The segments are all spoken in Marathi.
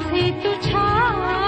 से तुझा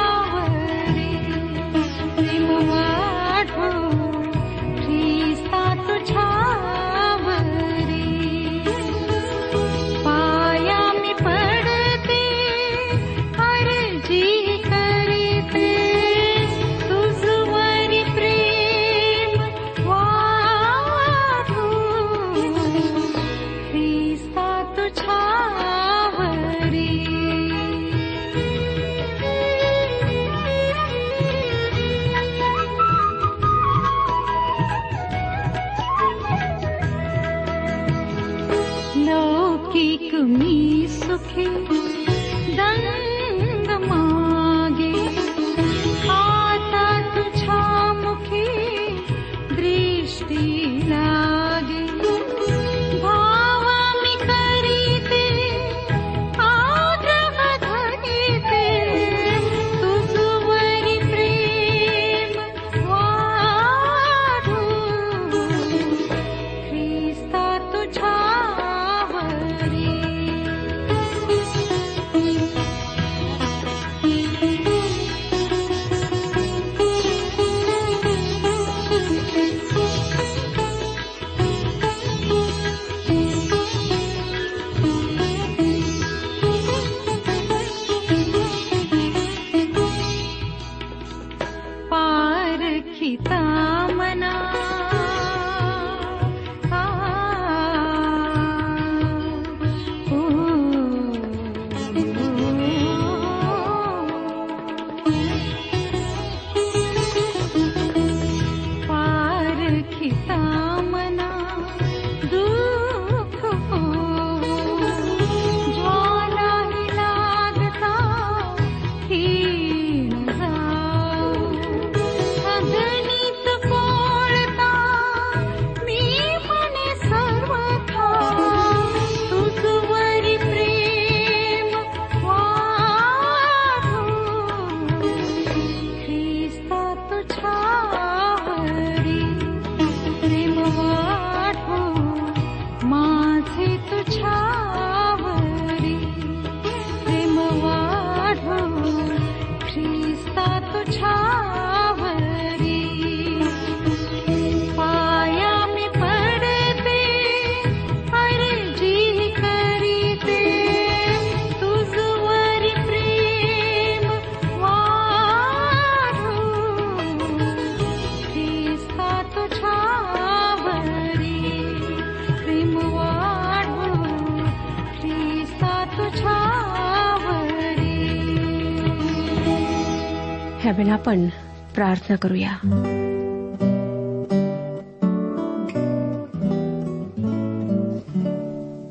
ह्यावेळेला आपण प्रार्थना करूया.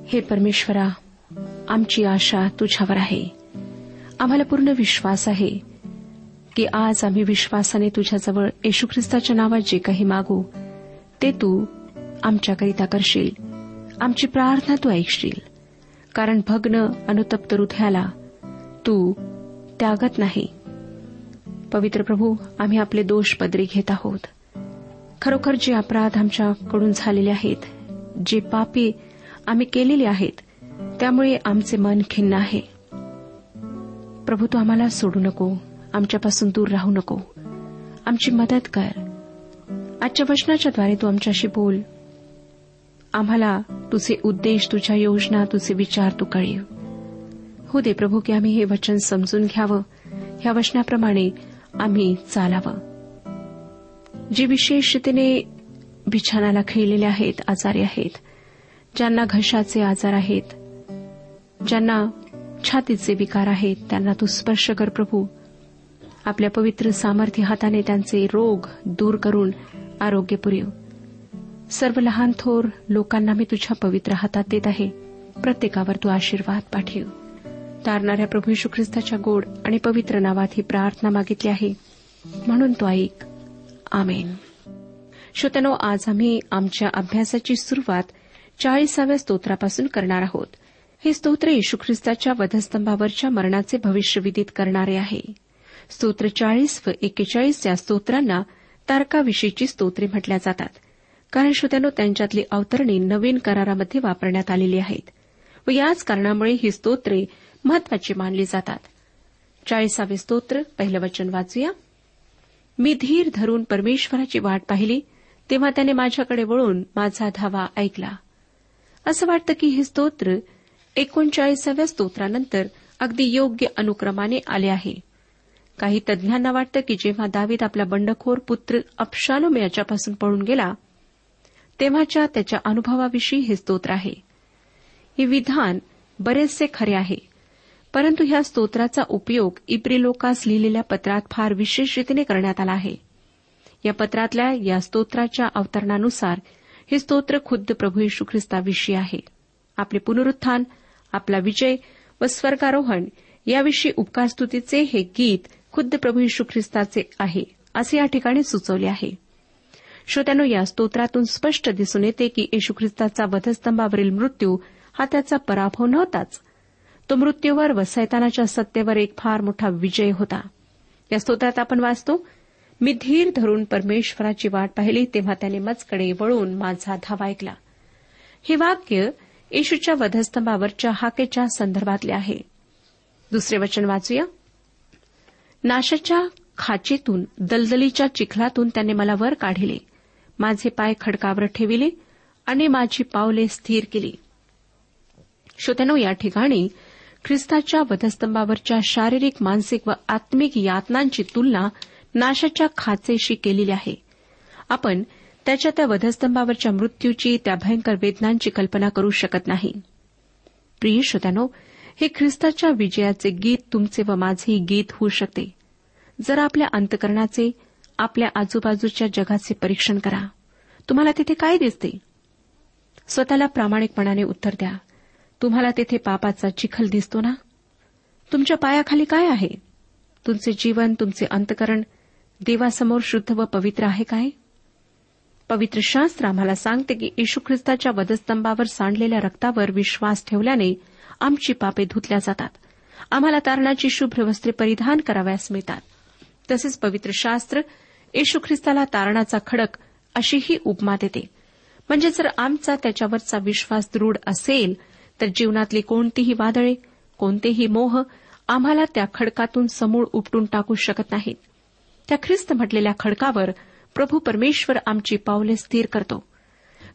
हे परमेश्वरा आमची आशा तुझ्यावर आहे. आम्हाला पूर्ण विश्वास आहे की आज आम्ही विश्वासाने तुझ्याजवळ येशू ख्रिस्ताच्या नावात जे काही मागू ते तू आमच्याकरिता करशील. आमची प्रार्थना तू ऐकशील. कारण भग्न अनुतप्त हृदयाला तू त्यागत नाही. पवित्र प्रभू आम्ही आपले दोष पदरी घेत आहोत. खरोखर जे अपराध आमच्याकडून झालेले आहेत जे पापी आम्ही केलेले आहेत त्यामुळे आमचे मन खिन्न आहे. प्रभू तू आम्हाला सोडू नको आमच्यापासून दूर राहू नको. आमची मदत कर. आजच्या वचनाच्याद्वारे तू आमच्याशी बोल. आम्हाला तुझे उद्देश तुझ्या योजना तुझे विचार तू कळीव. हो दे प्रभू की आम्ही हे वचन समजून घ्यावं. ह्या वचनाप्रमाणे आम्ही चालावं. जे विशेष रीतीने बिछानाला खेळलेले आहेत आजारी आहेत ज्यांना घशाचे आजार आहेत ज्यांना छातीचे विकार आहेत त्यांना तू स्पर्श कर प्रभू. आपल्या पवित्र सामर्थ्य हाताने त्यांचे रोग दूर करून आरोग्य पुरेव. सर्व लहान थोर लोकांना मी तुझ्या पवित्र हातात देत आहे. प्रत्येकावर तू आशीर्वाद पाठव. तारणाऱ्या प्रभू यशू ख्रिस्ताच्या गोड आणि पवित्र नावात ही प्रार्थना मागितली आहे. म्हणून तो ऐक. आमेन. श्रोतनो आज आम्ही आमच्या अभ्यासाची सुरुवात चाळीसाव्या स्तोत्रापासून करणार आहोत. हे स्तोत्र येशू ख्रिस्ताच्या वधस्तंभावरच्या मरणाचे भविष्य विदित करणारे आहे. स्तोत्र चाळीस व एक्केचाळीस या स्तोत्रांना तारकाविषयीची स्तोत्रे म्हटल्या जातात. कारण श्रोत्यानो त्यांच्यातली अवतरणी नवीन करारामध्ये वापरण्यात आलेली आहेत. व याच कारणामुळे ही स्तोत्रे महत्वाची मानली जातात. चाळीसावे स्तोत्र पहिलं वचन वाचूया. मी धीर धरून परमेश्वराची वाट पाहिली तेव्हा त्याने माझ्याकडे वळून माझा धावा ऐकला. असं वाटतं की हे स्तोत्र एकोणचाळीसाव्या स्तोत्रानंतर अगदी योग्य अनुक्रमाने आले आहे. काही तज्ञांना वाटतं की जेव्हा दावीद आपला बंडखोर पुत्र अप्शालोम याच्यापासून पळून गेला तेव्हाच्या त्याच्या अनुभवाविषयी हे स्तोत्र आहे. हे विधान बरेचसे खरे आहे. परंतु ह्या स्तोत्राचा उपयोग इप्रिलोकास लिहिलेल्या पत्रात फार विशेष रीतीने करण्यात आला आहे. या पत्रातल्या या स्तोत्राच्या अवतरणानुसार हे स्तोत्र खुद्द प्रभू येशू ख्रिस्ताविषयी आहे. आपले पुनरुत्थान आपला विजय व स्वर्गारोहण याविषयी उपकारस्तुतीचे हे गीत खुद्द प्रभू येशू ख्रिस्ताचे आहे असे या ठिकाणी सुचवले आहे. श्रोत्यानो या स्तोत्रातून स्पष्ट दिसून येते की येशू ख्रिस्ताचा वधस्तंभावरील मृत्यू हा त्याचा पराभव नव्हताच तो मृत्यूवर व सैतानाच्या सत्तेवर एक फार मोठा विजय होता. या स्तोत्रात आपण वाचतो मी धीर धरून परमेश्वराची वाट पाहिली तेव्हा त्याने मजकडे वळून माझा धावा ऐकला. हे वाक्य येशूच्या वधस्तंभावरच्या हाकेच्या संदर्भातले आहे. दुसरे वचन वाचूया. नाशाच्या खाचेतून दलदलीच्या चिखलातून त्याने मला वर काढिले. माझे पाय खडकावर ठेविले आणि माझी पावले स्थिर केली. श्रोत्यानो या ठिकाणी ख्रिस्ताच्या वधस्तंभावरच्या शारीरिक मानसिक व आत्मिक यातनांची तुलना नाशाच्या खाचेशी केलेली आहे. आपण त्याच्या त्या वधस्तंभावरच्या मृत्यूची त्या भयंकर वेदनांची कल्पना करू शकत नाही. प्रिय श्रोत्यानो हे ख्रिस्ताच्या विजयाचे गीत तुमचे व माझेही गीत होऊ शकते. जर आपल्या अंतकरणाचे आपल्या आजूबाजूच्या जगाचे परीक्षण करा. तुम्हाला तिथे काय दिसते? स्वतःला प्रामाणिकपणाने उत्तर द्या. तुम्हाला तेथे पापाचा चिखल दिसतो ना? तुमच्या पायाखाली काय आहे? तुमचे जीवन तुमचे अंतकरण देवासमोर शुद्ध व पवित्र आहे काय? पवित्र शास्त्र आम्हाला सांगते की येशू ख्रिस्ताच्या वधस्तंभावर सांडलेल्या रक्तावर विश्वास ठेवल्याने आमची पापे धुतल्या जातात. आम्हाला तारणाची शुभ्र वस्त्रे परिधान कराव्यास मिळतात. तसेच पवित्र शास्त्र येशू ख्रिस्ताला तारणाचा खडक अशीही उपमा देते. म्हणजे जर आमचा त्याच्यावरचा विश्वास दृढ असेल तर जीवनातली कोणतीही वादळे कोणतेही मोह आम्हाला त्या खडकातून समूळ उपटून टाकू शकत नाहीत. त्या ख्रिस्त म्हटलेल्या खडकावर प्रभू परमेश्वर आमची पावले स्थिर करतो.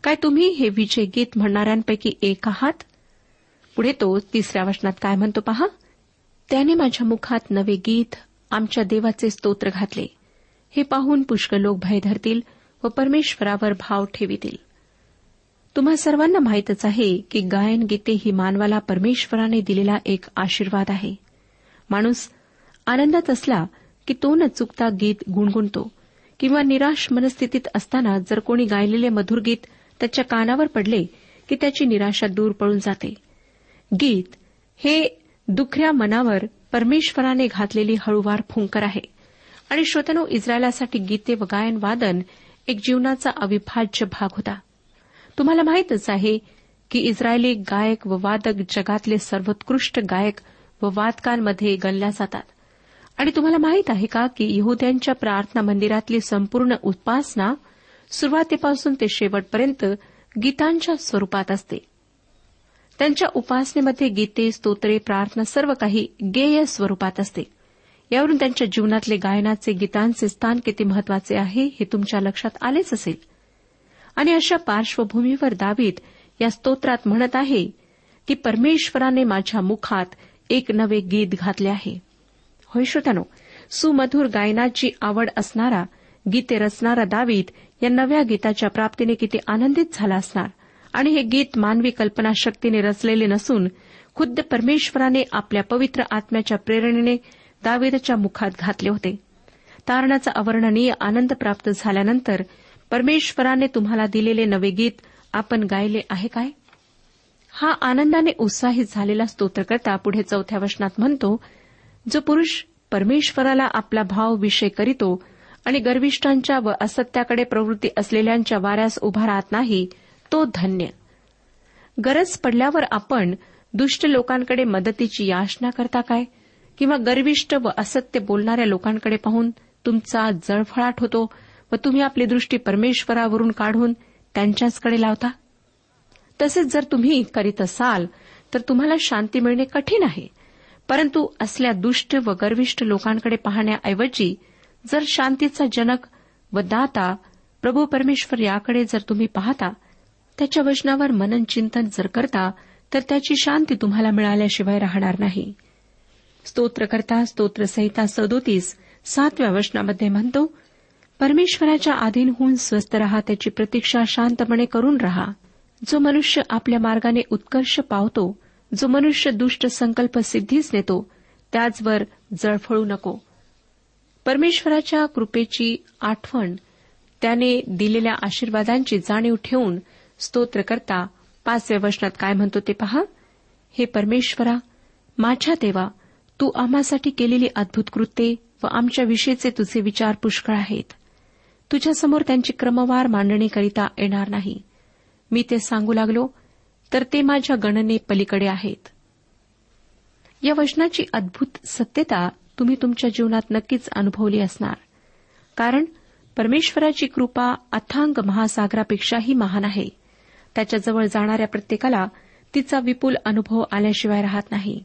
काय तुम्ही हे विजय गीत म्हणणाऱ्यांपैकी एक आहात? पुढे तो तिसऱ्या वचनात काय म्हणतो पहा? त्याने माझ्या मुखात नवे गीत आमच्या देवाचे स्तोत्र घातले. हे पाहून पुष्कळ लोक भय धरतील व परमेश्वरावर भाव ठेवितील. तुम्हा सर्वांना माहीतच आहे की गायन गीते ही मानवाला परमेश्वराने दिलेला एक आशीर्वाद आहे. माणूस आनंदात असला की तो न चुकता गीत गुणगुणतो किंवा निराश मनस्थितीत असताना जर कोणी गायलेले मधुर गीत त्याच्या कानावर पडले की त्याची निराशा दूर पळून जाते. गीत हे दुखऱ्या मनावर परमेश्वराने घातलेली हळूवार फुंकर आहे. आणि श्रोतनो इस्रायलासाठी गीते व गायन वादन एक जीवनाचा अविभाज्य भाग होता. तुम्हाला माहीतच आहे की इस्रायली गायक व वादक जगातले सर्वोत्कृष्ट गायक व वादकांमध्ये गणल्या जातात. आणि तुम्हाला माहीत आहे का की यहद्यांच्या प्रार्थना मंदिरातली संपूर्ण उपासना सुरुवातीपासून ते शेवटपर्यंत गीतांच्या स्वरूपात असते. त्यांच्या उपासनेमध्ये गीते स्तोत्रे प्रार्थना सर्व काही गेय स्वरूपात असते. यावरून त्यांच्या जीवनातले गायनाचे गीतांचे स्थान किती महत्त्वाचे आहे हे तुमच्या लक्षात आलेच असेल. आणि अशा पार्श्वभूमीवर दावीद या स्तोत्रात म्हणत आहे की परमेश्वराने माझ्या मुखात एक नवे गीत घातले आहे. होय श्रोत्यानो सुमधुर गायनाची आवड असणारा गीते रचणारा दावीद या नव्या गीताच्या प्राप्तीने किती आनंदित झाला असणार. आणि हे गीत मानवी कल्पनाशक्तीने रचलेले नसून खुद्द परमेश्वराने आपल्या पवित्र आत्म्याच्या प्रेरणेने दावीदच्या मुखात घातले होते. तारणाचा अवर्णनीय आनंद प्राप्त झाल्यानंतर परमेश्वराने तुम्हाला दिलेले नवे गीत आपण गायले आहे काय? हा आनंदाने उत्साहित झालेला स्तोत्रकर्ता पुढे चौथ्या वचनात म्हणतो जो पुरुष परमेश्वराला आपला भाव विषय करीतो आणि गर्विष्ठांच्या व असत्याकडे प्रवृत्ती असलेल्यांच्या वाऱ्यास उभा राहत नाही तो धन्य. गरज पडल्यावर आपण दुष्ट लोकांकडे मदतीची याचना करता काय? किंवा गर्विष्ठ व असत्य बोलणाऱ्या लोकांकडे पाहून तुमचा जळफळाट होतो व तुम्ही आपली दृष्टी परमेश्वरावरून काढून त्यांच्याचकडे लावता. तसेच जर तुम्ही करीत असाल तर तुम्हाला शांती मिळणे कठीण आहे. परंतु असल्या दुष्ट व गर्विष्ठ लोकांकडे पाहण्याऐवजी जर शांतीचा जनक व दाता प्रभू परमेश्वर याकडे जर तुम्ही पाहता त्याच्या वचनावर मनन चिंतन जर करता तर त्याची शांती तुम्हाला मिळाल्याशिवाय राहणार नाही. स्तोत्रकर्ता स्तोत्रसहिता सदोतीस सातव्या वचनामध्ये म्हणतो परमेश्वराच्या आधीन होऊन स्वस्थ रहा त्याची प्रतीक्षा शांतपणे करून रहा. जो मनुष्य आपल्या मार्गाने उत्कर्ष पावतो जो मनुष्य दुष्ट संकल्प सिद्धीच नेतो त्याचवर जळफळू नको. परमेश्वराच्या कृपेची आठवण त्याने दिलेल्या आशीर्वादांची जाणीव ठेवून स्तोत्र करता पाचव्या वचनात काय म्हणतो ते पहा? हे परमेश्वरा माझ्या देवा तू आम्हासाठी केलेली अद्भुत कृत्ये व आमच्या विषयीचे तुझे विचार पुष्कळ आहेत. तुझ्यासमोर त्यांची क्रमवार मांडणी करिता येणार नाही. मी ते सांगू लागलो तर ते माझ्या गणने पलीकडे आहेत. या वचनाची अद्भुत सत्यता तुम्ही तुमच्या जीवनात नक्कीच अनुभवली असणार. कारण परमेश्वराची कृपा अथांग महासागरापेक्षाही महान आहे. त्याच्याजवळ जाणाऱ्या प्रत्येकाला तिचा विपुल अनुभव आल्याशिवाय राहत नाही.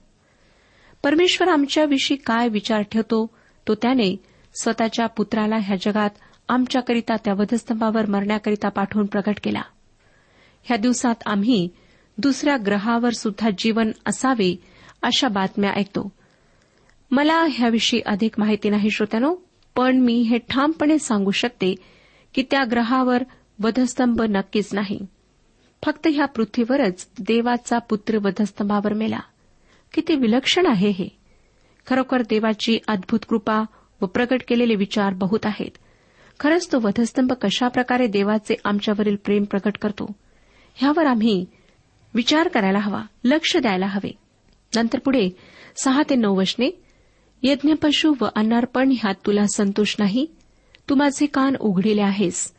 परमेश्वर आमच्याविषयी काय विचार ठेवतो तो त्याने स्वतःच्या पुत्राला ह्या जगात आमच्याकरिता त्या वधस्तंभावर मरण्याकरिता पाठवून प्रकट केला. ह्या दिवसात आम्ही दुसऱ्या ग्रहावर सुद्धा जीवन असावे अशा बातम्या ऐकतो. मला ह्याविषयी अधिक माहिती नाही श्रोत्यानो पण मी हे ठामपणे सांगू शकते की त्या ग्रहावर वधस्तंभ नक्कीच नाही. फक्त ह्या पृथ्वीवरच देवाचा पुत्र वधस्तंभावर मेला. किती विलक्षण आहे हे. खरोखर देवाची अद्भुत कृपा व प्रकट केलेले विचार बहुत आहेत. खरंच तो वधस्तंभ कशाप्रकारे देवाचे आमच्यावरील प्रेम प्रकट करतो? ह्यावर आम्ही विचार करायला हवा लक्ष द्यायला हवे. नंतर पुढे सहा ते नऊ वशने यज्ञपशु व अन्नार्पण ह्यात तुला संतोष नाही? तू माझे कान उघडिले आहेस.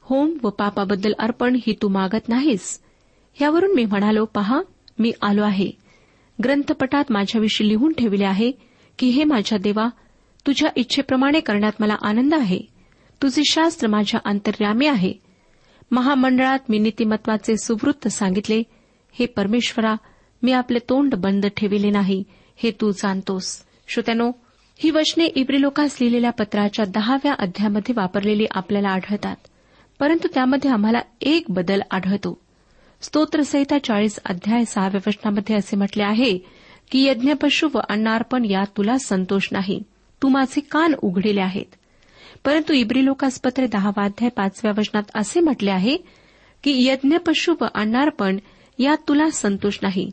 होम व पापाबद्दल अर्पण ही तू मागत नाहीस? यावरून मी म्हणालो पहा मी आलो आहे. ग्रंथपटात माझ्याविषयी लिहून ठेवले आहे की हे माझ्या देवा तुझ्या इच्छेप्रमाणे करण्यात मला आनंद आहे. तुझे शास्त्र माझ्या अंतर्यामी आहे. महामंडळात मी नीतिमत्वाचे सुवृत्त सांगितले. हे परमेश्वरा मी आपले तोंड बंद ठेविले नाही. हे तू जाणतोस. श्रोत्यानो ही वचने इब्री लोकांस लिहिलेल्या पत्राच्या दहाव्या अध्यामध्ये वापरलेली आपल्याला आढळतात. परंतु त्यामध्ये आम्हाला एक बदल आढळतो. स्तोत्रसहिता चाळीस अध्याय सहाव्या वचनामध्ये असे म्हटले आहे की यज्ञपशु व अन्नार्पण यात तुला संतोष नाही. तू माझे कान उघडले आहेत. परंतु इब्री लोकास पत्र दहावाध्याय पाचव्या वचनात असे म्हटले आहे की यज्ञपशु व अन्नार्पण यात तुला संतोष नाही.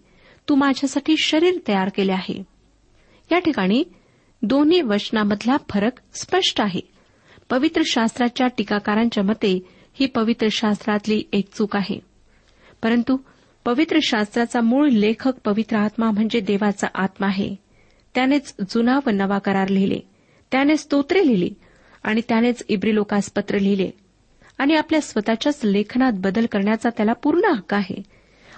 तू माझ्यासाठी शरीर तयार केले आहे. या ठिकाणी दोन्ही वचनामधला फरक स्पष्ट आहे. पवित्र शास्त्राच्या टीकाकारांच्या मते ही पवित्र शास्त्रातली एक चूक आहे. परंतु पवित्र शास्त्राचा मूळ लेखक पवित्र आत्मा म्हणजे देवाचा आत्मा आहे. त्यानेच जुना व नवा करार लिहिले. त्याने स्तोत्रे लिहिली. आणि त्यानेच इब्री लोकास पत्र लिहिले. आणि आपल्या स्वतःच्याच लेखनात बदल करण्याचा त्याला पूर्ण हक्क आहे.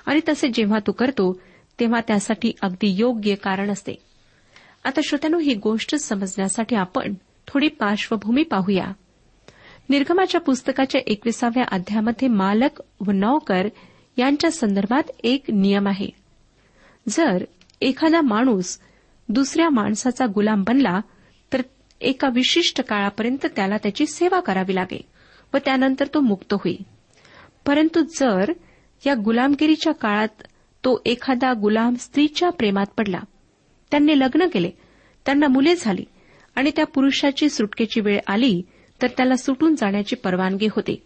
आणि तसे जेव्हा तो करतो तेव्हा त्यासाठी अगदी योग्य कारण असते. आता श्रोत्यानो ही गोष्ट समजण्यासाठी आपण थोडी पार्श्वभूमी पाहूया. निर्गमाच्या पुस्तकाच्या एकविसाव्या अध्यायामध्ये मालक व नौकर यांच्या संदर्भात एक नियम आहे. जर एखादा माणूस दुसऱ्या माणसाचा गुलाम बनला एका विशिष्ट काळापर्यंत त्याला त्याची सेवा करावी लागेल व त्यानंतर तो मुक्त होईल. परंतु जर या गुलामगिरीच्या काळात तो एखादा गुलाम स्त्रीच्या प्रेमात पडला त्यांनी लग्न केले त्यांना मुले झाली आणि त्या पुरुषाची सुटकेची वेळ आली तर त्याला सुटून जाण्याची परवानगी होते.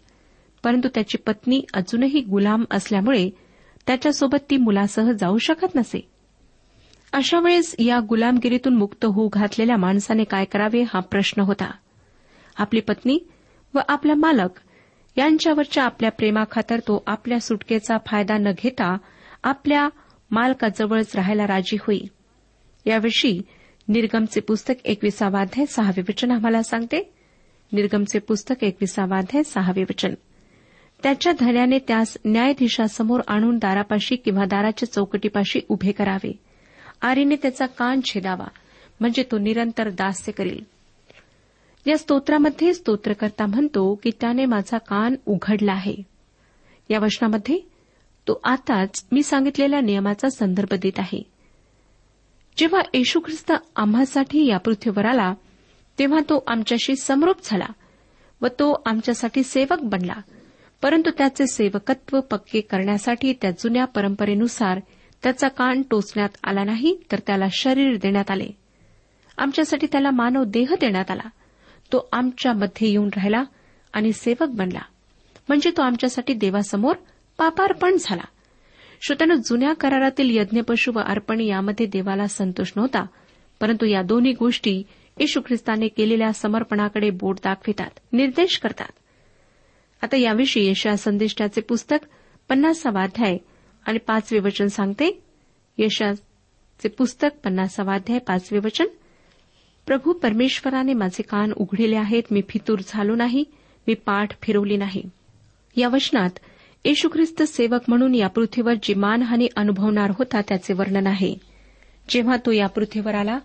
परंतु त्याची पत्नी अजूनही गुलाम असल्यामुळे त्याच्यासोबत ती मुलासह जाऊ शकत नसे. अशा वेळेस या गुलामगिरीतून मुक्त होऊ घातलेल्या माणसाने काय करावे हा प्रश्न होता. आपली पत्नी व आपला मालक यांच्यावरच्या आपल्या प्रेमाखातर तो आपल्या सुटकेचा फायदा न घेता आपल्या मालकाजवळच राहायला राजी होई. याविषयी निर्गमचे पुस्तक एकविसावाध्याय सहावे वचन आम्हाला सांगते. निर्गमचे पुस्तक एकविसावाध्याय सहावे वचन. त्याच्या धन्याने त्यास न्यायाधीशासमोर आणून दारापाशी किंवा दाराच्या चौकटीपाशी उभे करावे. आरीने त्याचा कान छेदावा म्हणजे तो निरंतर दास्य करील. या स्तोत्रामध्ये स्तोत्रकर्ता म्हणतो की त्याने माझा कान उघडला आहे. या वचनामध्ये तो आताच मी सांगितलेल्या नियमाचा संदर्भ देत आहे. जेव्हा येशू ख्रिस्त आम्हासाठी या पृथ्वीवर आला तेव्हा तो आमच्याशी समरूप झाला व तो आमच्यासाठी सेवक बनला परंतु त्याचे सेवकत्व पक्के करण्यासाठी त्या जुन्या परंपरेनुसार त्याचा कान टोचण्यात आला नाही तर त्याला शरीर देण्यात आले. आमच्यासाठी त्याला मानव देह देण्यात आला. तो आमच्यामध्ये येऊन राहिला आणि सेवक बनला. म्हणजे तो आमच्यासाठी देवासमोर पापार्पण झाला. श्रोत्यानं जुन्या करारातील यज्ञपशु व अर्पण यामध्ये देवाला संतोष नव्हता परंतु या दोन्ही गोष्टी येशू ख्रिस्ताने केलेल्या समर्पणाकडे बोट दाखवितात निर्देश करतात. आता याविषयी यशा संदेष्टाचे पुस्तक पन्नासावा अध्याय आणि पाचवे वचन सांगते. यशाचे पुस्तक पन्नासावाध्याय पाचवे वचन प्रभू परमेश्वराने माझे कान उघडले आहेत मी फितूर झालो नाही मी पाठ फिरवली नाही. या वचनात येशू ख्रिस्त सेवक म्हणून या पृथ्वीवर जी मानहानी अनुभवणार होता त्याचे वर्णन आहे. जेव्हा तो या पृथ्वीवर आला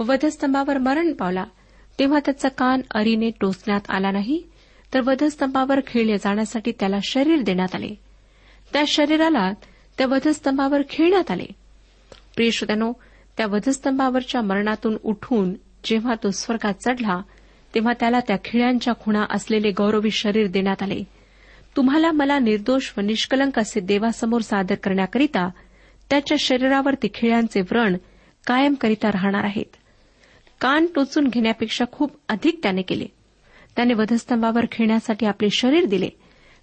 व वधस्तंभावर मरण पावला तेव्हा त्याचा कान अरीने टोचण्यात आला नाही तर वधस्तंभावर खेळले जाण्यासाठी त्याला शरीर देण्यात आले. त्या शरीराला त्या वधस्तंभावर खेळण्यात आले. प्रियश्रोत्यानो त्या वधस्तंभावरच्या मरणातून उठून जेव्हा तो स्वर्गात चढला तेव्हा त्याला त्या खिळ्यांच्या खुणा असलेले गौरवी शरीर देण्यात आले. तुम्हाला मला निर्दोष व निष्कलंक असे देवासमोर सादर करण्याकरिता त्याच्या शरीरावर ते खिळ्यांचे व्रण कायमकरिता राहणार आहेत. कान टोचून घेण्यापेक्षा खूप अधिक त्याने केले. त्याने वधस्तंभावर खेळण्यासाठी आपले शरीर दिले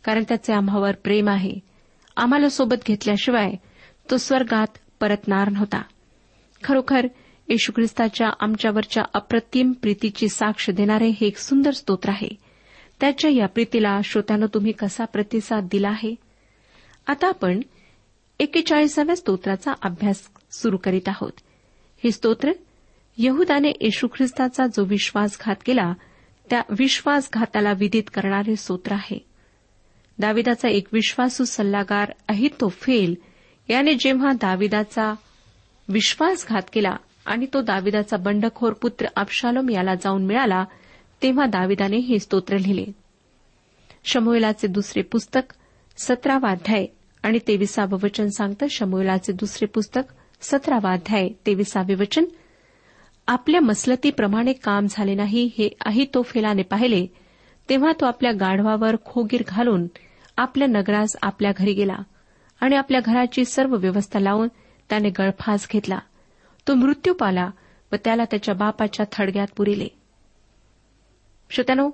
कारण त्याचे आम्हावर प्रेम आहे. आम्हाला सोबत घेतल्याशिवाय तो स्वर्गात परतणार नव्हता. खरोखर येशू ख्रिस्ताच्या आमच्यावरच्या अप्रतिम प्रीतीची साक्ष देणारे हे एक सुंदर स्तोत्र आहे. त्याच्या या प्रीतीला श्रोत्यानं तुम्ही कसा प्रतिसाद दिला आहे? आता आपण एकेचाळीसाव्या स्तोत्राचा अभ्यास सुरू करीत आहोत. हे स्तोत्र यहुदाने येशू ख्रिस्ताचा जो विश्वासघात केला त्या विश्वासघाताला विदित करणारे स्तोत्र आहे. दाविदाचा एक विश्वासू सल्लागार अहितो फेल याने जेव्हा दाविदाचा विश्वासघात केला आणि तो दाविदाचा बंडखोर पुत्र अबशालोम याला जाऊन मिळाला तेव्हा दाविदाने हे स्तोत्र लिहिले. शमुएलाचे दुसरे पुस्तक सतरावाध्याय आणि तेविसावं वचन सांगतं शमोलाचे दुसरे पुस्तक सतरावाध्याय तेविसावे वचन आपल्या मसलतीप्रमाणे काम झाले नाही हे अहितोफेलाने पाहिले तेव्हा तो आपल्या गाढवावर खोगीर घालून आपल्या नगरास आपल्या घरी गेला आणि आपल्या घराची सर्व व्यवस्था लावून त्याने गळफास घेतला. तो मृत्यू पाला व त्याला त्याच्या बापाच्या थडग्यात पुरिले. श्रोत्यानो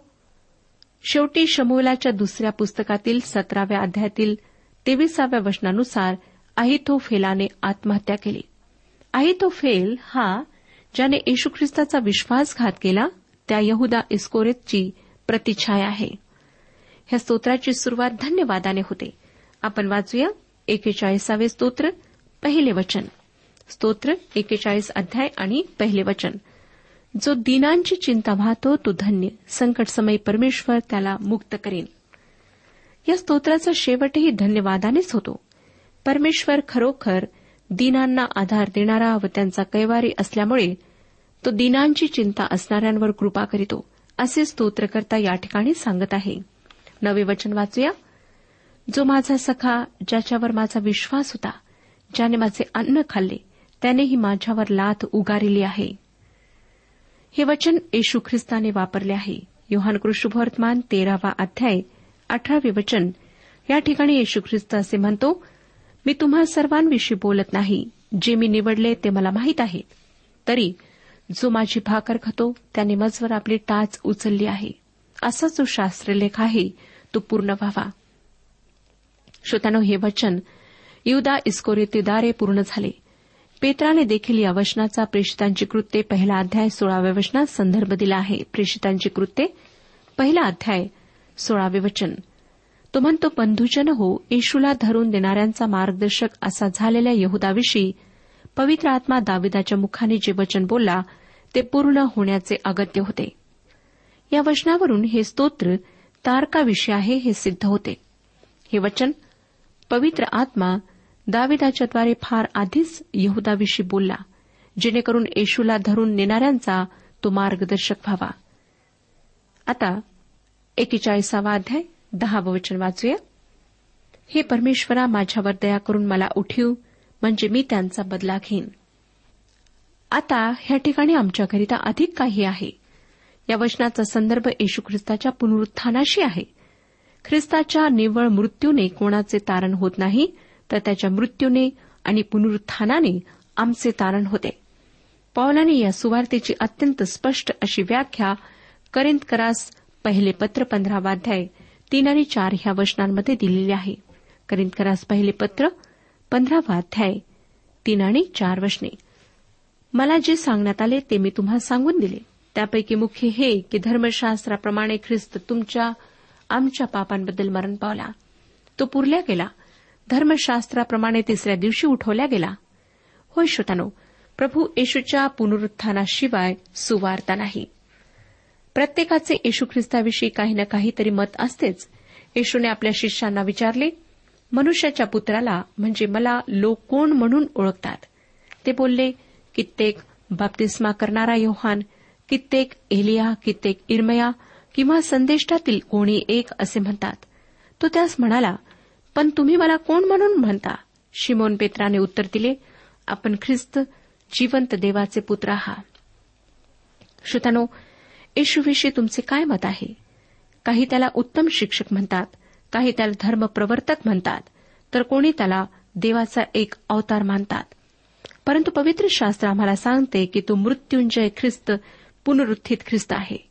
शेवटी शमूलाच्या दुसऱ्या पुस्तकातील सतराव्या अध्यायातील तेविसाव्या वचनानुसार अहितोफेलाने आत्महत्या केली. अहितोफेल हा ज्याने येशू ख्रिस्ताचा विश्वासघात केला त्या यहुदा इस्कोरेतची प्रतिछाया आहे. ह्या स्तोत्राची सुरुवात धन्यवादाने होते. आपण वाचूया एकेचाळीसावे स्तोत्र पहिले वचन. स्तोत्र एकेचाळीस अध्याय आणि पहिले वचन. जो दिनांची चिंता वाहतो तो धन्य. संकटसमयी परमेश्वर त्याला मुक्त करेन. या स्तोत्राचा शेवटही धन्यवादानेच होतो. परमेश्वर खरोखर दिनांना आधार देणारा व त्यांचा कैवारी असल्यामुळे तो दिनांची चिंता असणाऱ्यांवर कृपा करीतो असे स्तोत्रकर्ता या ठिकाणी सांगत आहे. नवे वचन वाचूया. जो माझा सखा ज्याच्यावर माझा विश्वास होता ज्याने माझे अन्न खाल्ले त्यानेही माझ्यावर लाथ उगारिली आहे. हे वचन येशू ख्रिस्ताने वापरले आहे. योहान कृष्णवर्तमान तेरावा अध्याय अठरावे वचन. या ठिकाणी येशू ख्रिस्त असे म्हणतो मी तुम्हा सर्वांविषयी बोलत नाही. जे मी निवडले ते मला माहीत आहे तरी जो माझी भाकर खातो त्याने मजवर आपली टाच उचलली आहे. असा जो शास्त्रलेख आहे तो पूर्ण व्हावा. श्रोत्यानो हे वचन युदा इस्कोरितेद्वारे पूर्ण झाले. पेत्राने देखील या वचनाचा प्रेषितांची कृत्ये पहिला अध्याय सोळाव्या वचनात संदर्भ दिला आहे. प्रेषितांची कृत्ये पहिला अध्याय सोळावे वचन. तो म्हणतो बंधुजन हो येशूला धरून देणाऱ्यांचा मार्गदर्शक असा झालेल्या यहुदाविषयी पवित्र आत्मा दाविदाच्या मुखाने जे वचन बोलला ते पूर्ण होण्याचे अगत्य होते. या वचनावरून हे स्तोत्र तारकाविषयी आहे हे सिद्ध होते. हे वचन पवित्र आत्मा दाविदाच्याद्वारे फार आधीच यहुदाविषयी बोलला जेणेकरून येशूला धरून नेणाऱ्यांचा तो मार्गदर्शक व्हावा. आता एकेचाळीसावा अध्याय दहावं वचन वाचूया. हे परमेश्वरा माझ्यावर दया करून मला उठीव म्हणजे मी त्यांचा बदला घेईन. आता ह्या ठिकाणी आमच्याकरिता अधिक काही आहे. या वचनाचा संदर्भ येशू ख्रिस्ताच्या पुनरुत्थानाशी आहे. ख्रिस्ताच्या निव्वळ मृत्यूने कोणाचे तारण होत नाही तर त्याच्या मृत्यूने आणि पुनरुत्थानाने आमचे तारण होते. पौलाने या सुवार्तेची अत्यंत स्पष्ट अशी व्याख्या करिंदकरास पहिले पत्र पंधरावाध्याय तीन आणि चार ह्या वचनांमध्ये दिलेली आहे. करिंदकरास पहिले पत्र पंधरावाध्याय तीन आणि चार वचने. मला जे सांगण्यात आले ते मी तुम्हाला सांगून दिले. त्यापैकी मुख्य हे की धर्मशास्त्राप्रमाणे ख्रिस्त तुमच्या आमच्या पापांबद्दल मरण पावला. तो पुरल्या गेला. धर्मशास्त्राप्रमाणे तिसऱ्या दिवशी उठवल्या गेला. होय श्रोतानो प्रभू येशूच्या पुनरुत्थानाशिवाय सुवार्ता नाही. प्रत्येकाचे येशू ख्रिस्ताविषयी काही ना काहीतरी मत असतेच. येशूने आपल्या शिष्यांना विचारले मनुष्याच्या पुत्राला म्हणजे मला लोक कोण म्हणून ओळखतात? ते बोलले कित्येक बाप्तिस्मा करणारा योहान कित्येक एलिया कित्येक इरमया किंवा संदेष्टातील कोणी एक असे म्हणतात. तो त्यास म्हणाला पण तुम्ही मला कोण म्हणून म्हणता? शिमोन पेत्राने उत्तर दिले आपण ख्रिस्त जिवंत देवाचे पुत्र आहात. श्रोतानो येशूविषयी तुमचे काय मत आहे? काही त्याला उत्तम शिक्षक म्हणतात काही त्याला धर्मप्रवर्तक म्हणतात तर कोणी त्याला देवाचा एक अवतार मानतात? परंतु पवित्र शास्त्र आम्हाला सांगते की तो मृत्युंजय ख्रिस्त पुनरुत्थित ख्रिस्त आहे.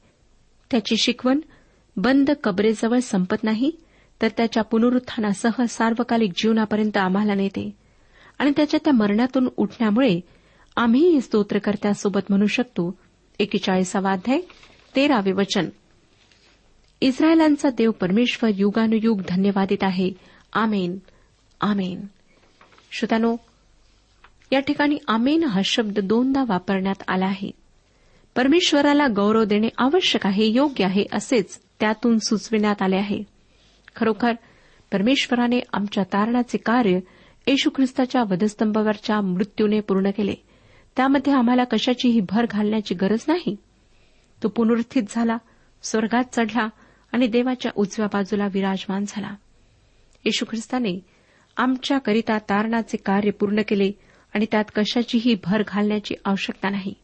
त्याची शिकवण बंद कबरेजवळ संपत नाही तर त्याच्या पुनरुत्थानासह सार्वकालिक जीवनापर्यंत आम्हाला नेते. आणि त्याच्या त्या मरणातून उठण्यामुळे आम्ही स्तोत्रकर्त्यासोबत म्हणू शकतो एकेचाळीसावा अध्याय तेरावे वचन. इस्रायलांचा देव परमेश्वर युगानुयुग धन्यवादित आहे. आमेन. आमेन. श्रोतानो या ठिकाणी आमेन हा शब्द दोनदा वापरण्यात आला आहे. परमेश्वराला गौरव देणे आवश्यक आहे योग्य आहे असेच त्यातून सुचविण्यात आले आहे. खरोखर परमेश्वराने आमच्या तारणाचे कार्य येशू ख्रिस्ताच्या वधस्तंभावरच्या मृत्यूने पूर्ण केले. त्यामध्ये आम्हाला कशाचीही भर घालण्याची गरज नाही. तो पुनरुत्थित झाला स्वर्गात चढला आणि देवाच्या उजव्या बाजूला विराजमान झाला. येशू ख्रिस्ताने आमच्याकरिता तारणाचे कार्य पूर्ण केले आणि त्यात कशाचीही भर घालण्याची आवश्यकता नाही.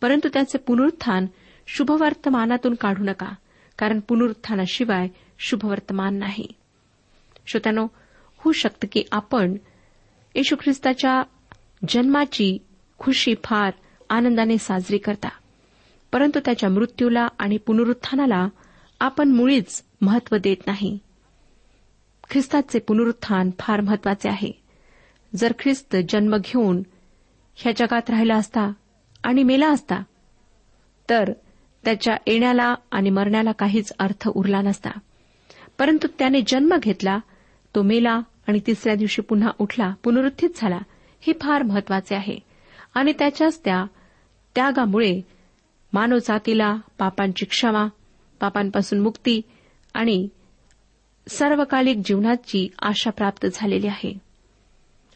परंतु त्याचे पुनरुत्थान शुभवर्तमानातून काढू नका कारण पुनरुत्थानाशिवाय शुभवर्तमान नाही. श्रोत्यानो होऊ शकतं की आपण येशू ख्रिस्ताच्या जन्माची खुशी फार आनंदाने साजरी करता. परंतु त्याच्या मृत्यूला आणि पुनरुत्थानाला आपण मुळीच महत्त्व देत नाही. ख्रिस्ताचे पुनरुत्थान फार महत्त्वाचे आहे. जर ख्रिस्त जन्म घेऊन ह्या जगात राहिला असता आणि मेला असता. तर त्याच्या येण्याला आणि मरण्याला काहीच अर्थ उरला नसता. परंतु त्याने जन्म घेतला तो मेला आणि तिसऱ्या दिवशी पुन्हा उठला पुनरुत्थित झाला हे फार महत्त्वाचे आहे. आणि त्याच्याच त्या त्यागामुळे मानवजातीला पापांची क्षमा पापांपासून मुक्ती आणि सर्वकालिक जीवनाची आशा प्राप्त झालेली आहे.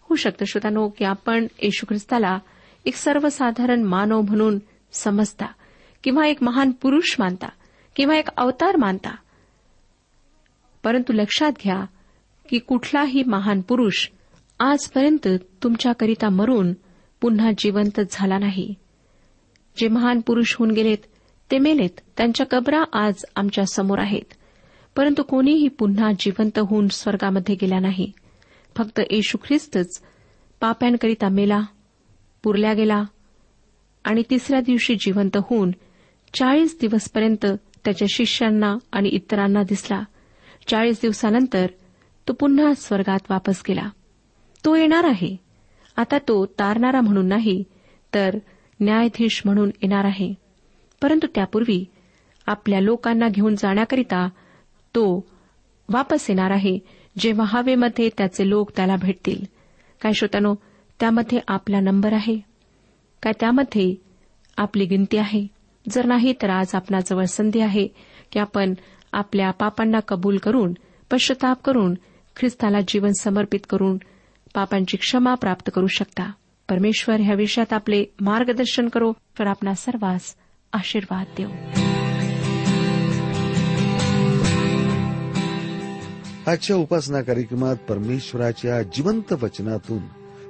होऊ शकतं श्रोतानो की आपण येशू ख्रिस्ताला एक सर्वसाधारण मानव म्हणून समजता किंवा एक महान पुरुष मानता किंवा एक अवतार मानता. परंतु लक्षात घ्या की कुठलाही महान पुरुष आजपर्यंत तुमच्याकरिता मरून पुन्हा जिवंत झाला नाही. जे महान पुरुष होऊन गेलेत ते मेलेत त्यांच्या कबरा आज आमच्यासमोर आहेत. परंतु कोणीही पुन्हा जिवंत होऊन स्वर्गामध्ये गेला नाही. फक्त येशू ख्रिस्तच पाप्यांकरिता मेला पुरल्या गेला. आणि तिसऱ्या दिवशी जिवंत होऊन चाळीस दिवसपर्यंत त्याच्या शिष्यांना आणि इतरांना दिसला. चाळीस दिवसानंतर तो पुन्हा स्वर्गात वापस गेला. तो येणार आहे. आता तो तारणारा म्हणून नाही तर न्यायाधीश म्हणून येणार आहे. परंतु त्यापूर्वी आपल्या लोकांना घेऊन जाण्याकरिता तो वापस येणार आहे जेव्हा हवेमध्ये त्याचे लोक त्याला भेटतील. काय श्रोतानो त्यामध्ये आपला नंबर आहे. काय त्यामध्ये आपली गिनती आहे. जर नाही तर आज आपणाजवळ संधी आहे की आपण आपल्या पापांना कबूल करून पश्चाताप करून ख्रिस्ताला जीवन समर्पित करून पापांची क्षमा प्राप्त करू शकता. परमेश्वर ह्या विषयात आपले मार्गदर्शन करो तर आपणा सर्वांस आशीर्वाद देऊ. आजच्या उपासना कार्यक्रमात परमेश्वराच्या जिवंत वचनातून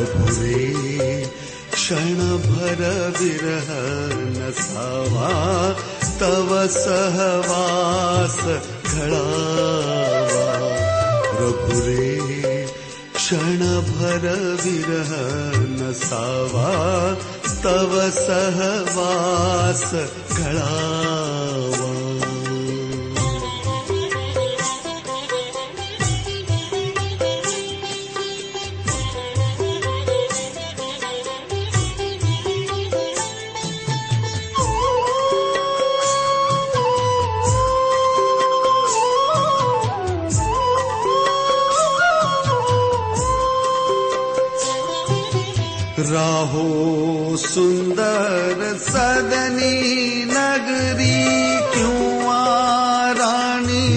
प्रभुवे क्षणभर विरह न सावा तव सहवास क्षण प्रभुरे क्षणभर विरह न सावा सहवास कला अहो सुंदर सदनी नगरी किंवा राणी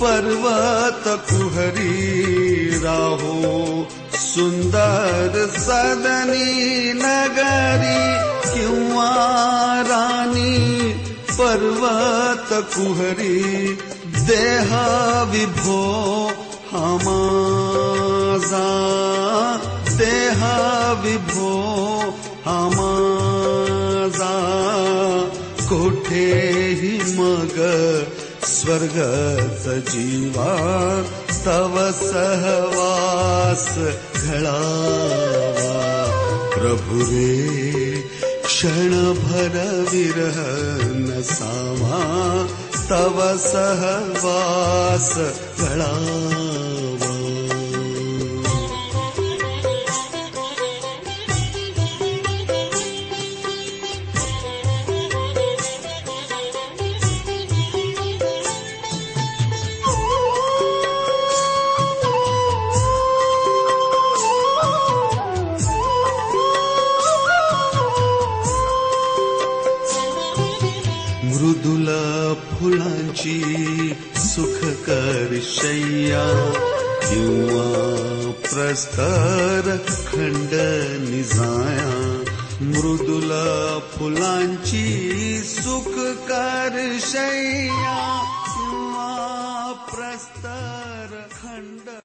पर्वत कुहरी राहो सुंदर सदनी नगरी किंवा राणी पर्वत कुहरी देह विभो हमाजा देहा मग स्वर्गत जीवा स्तव सहवास धला प्रभु रे विरह न सामा समा स्तवसवास धा Uh.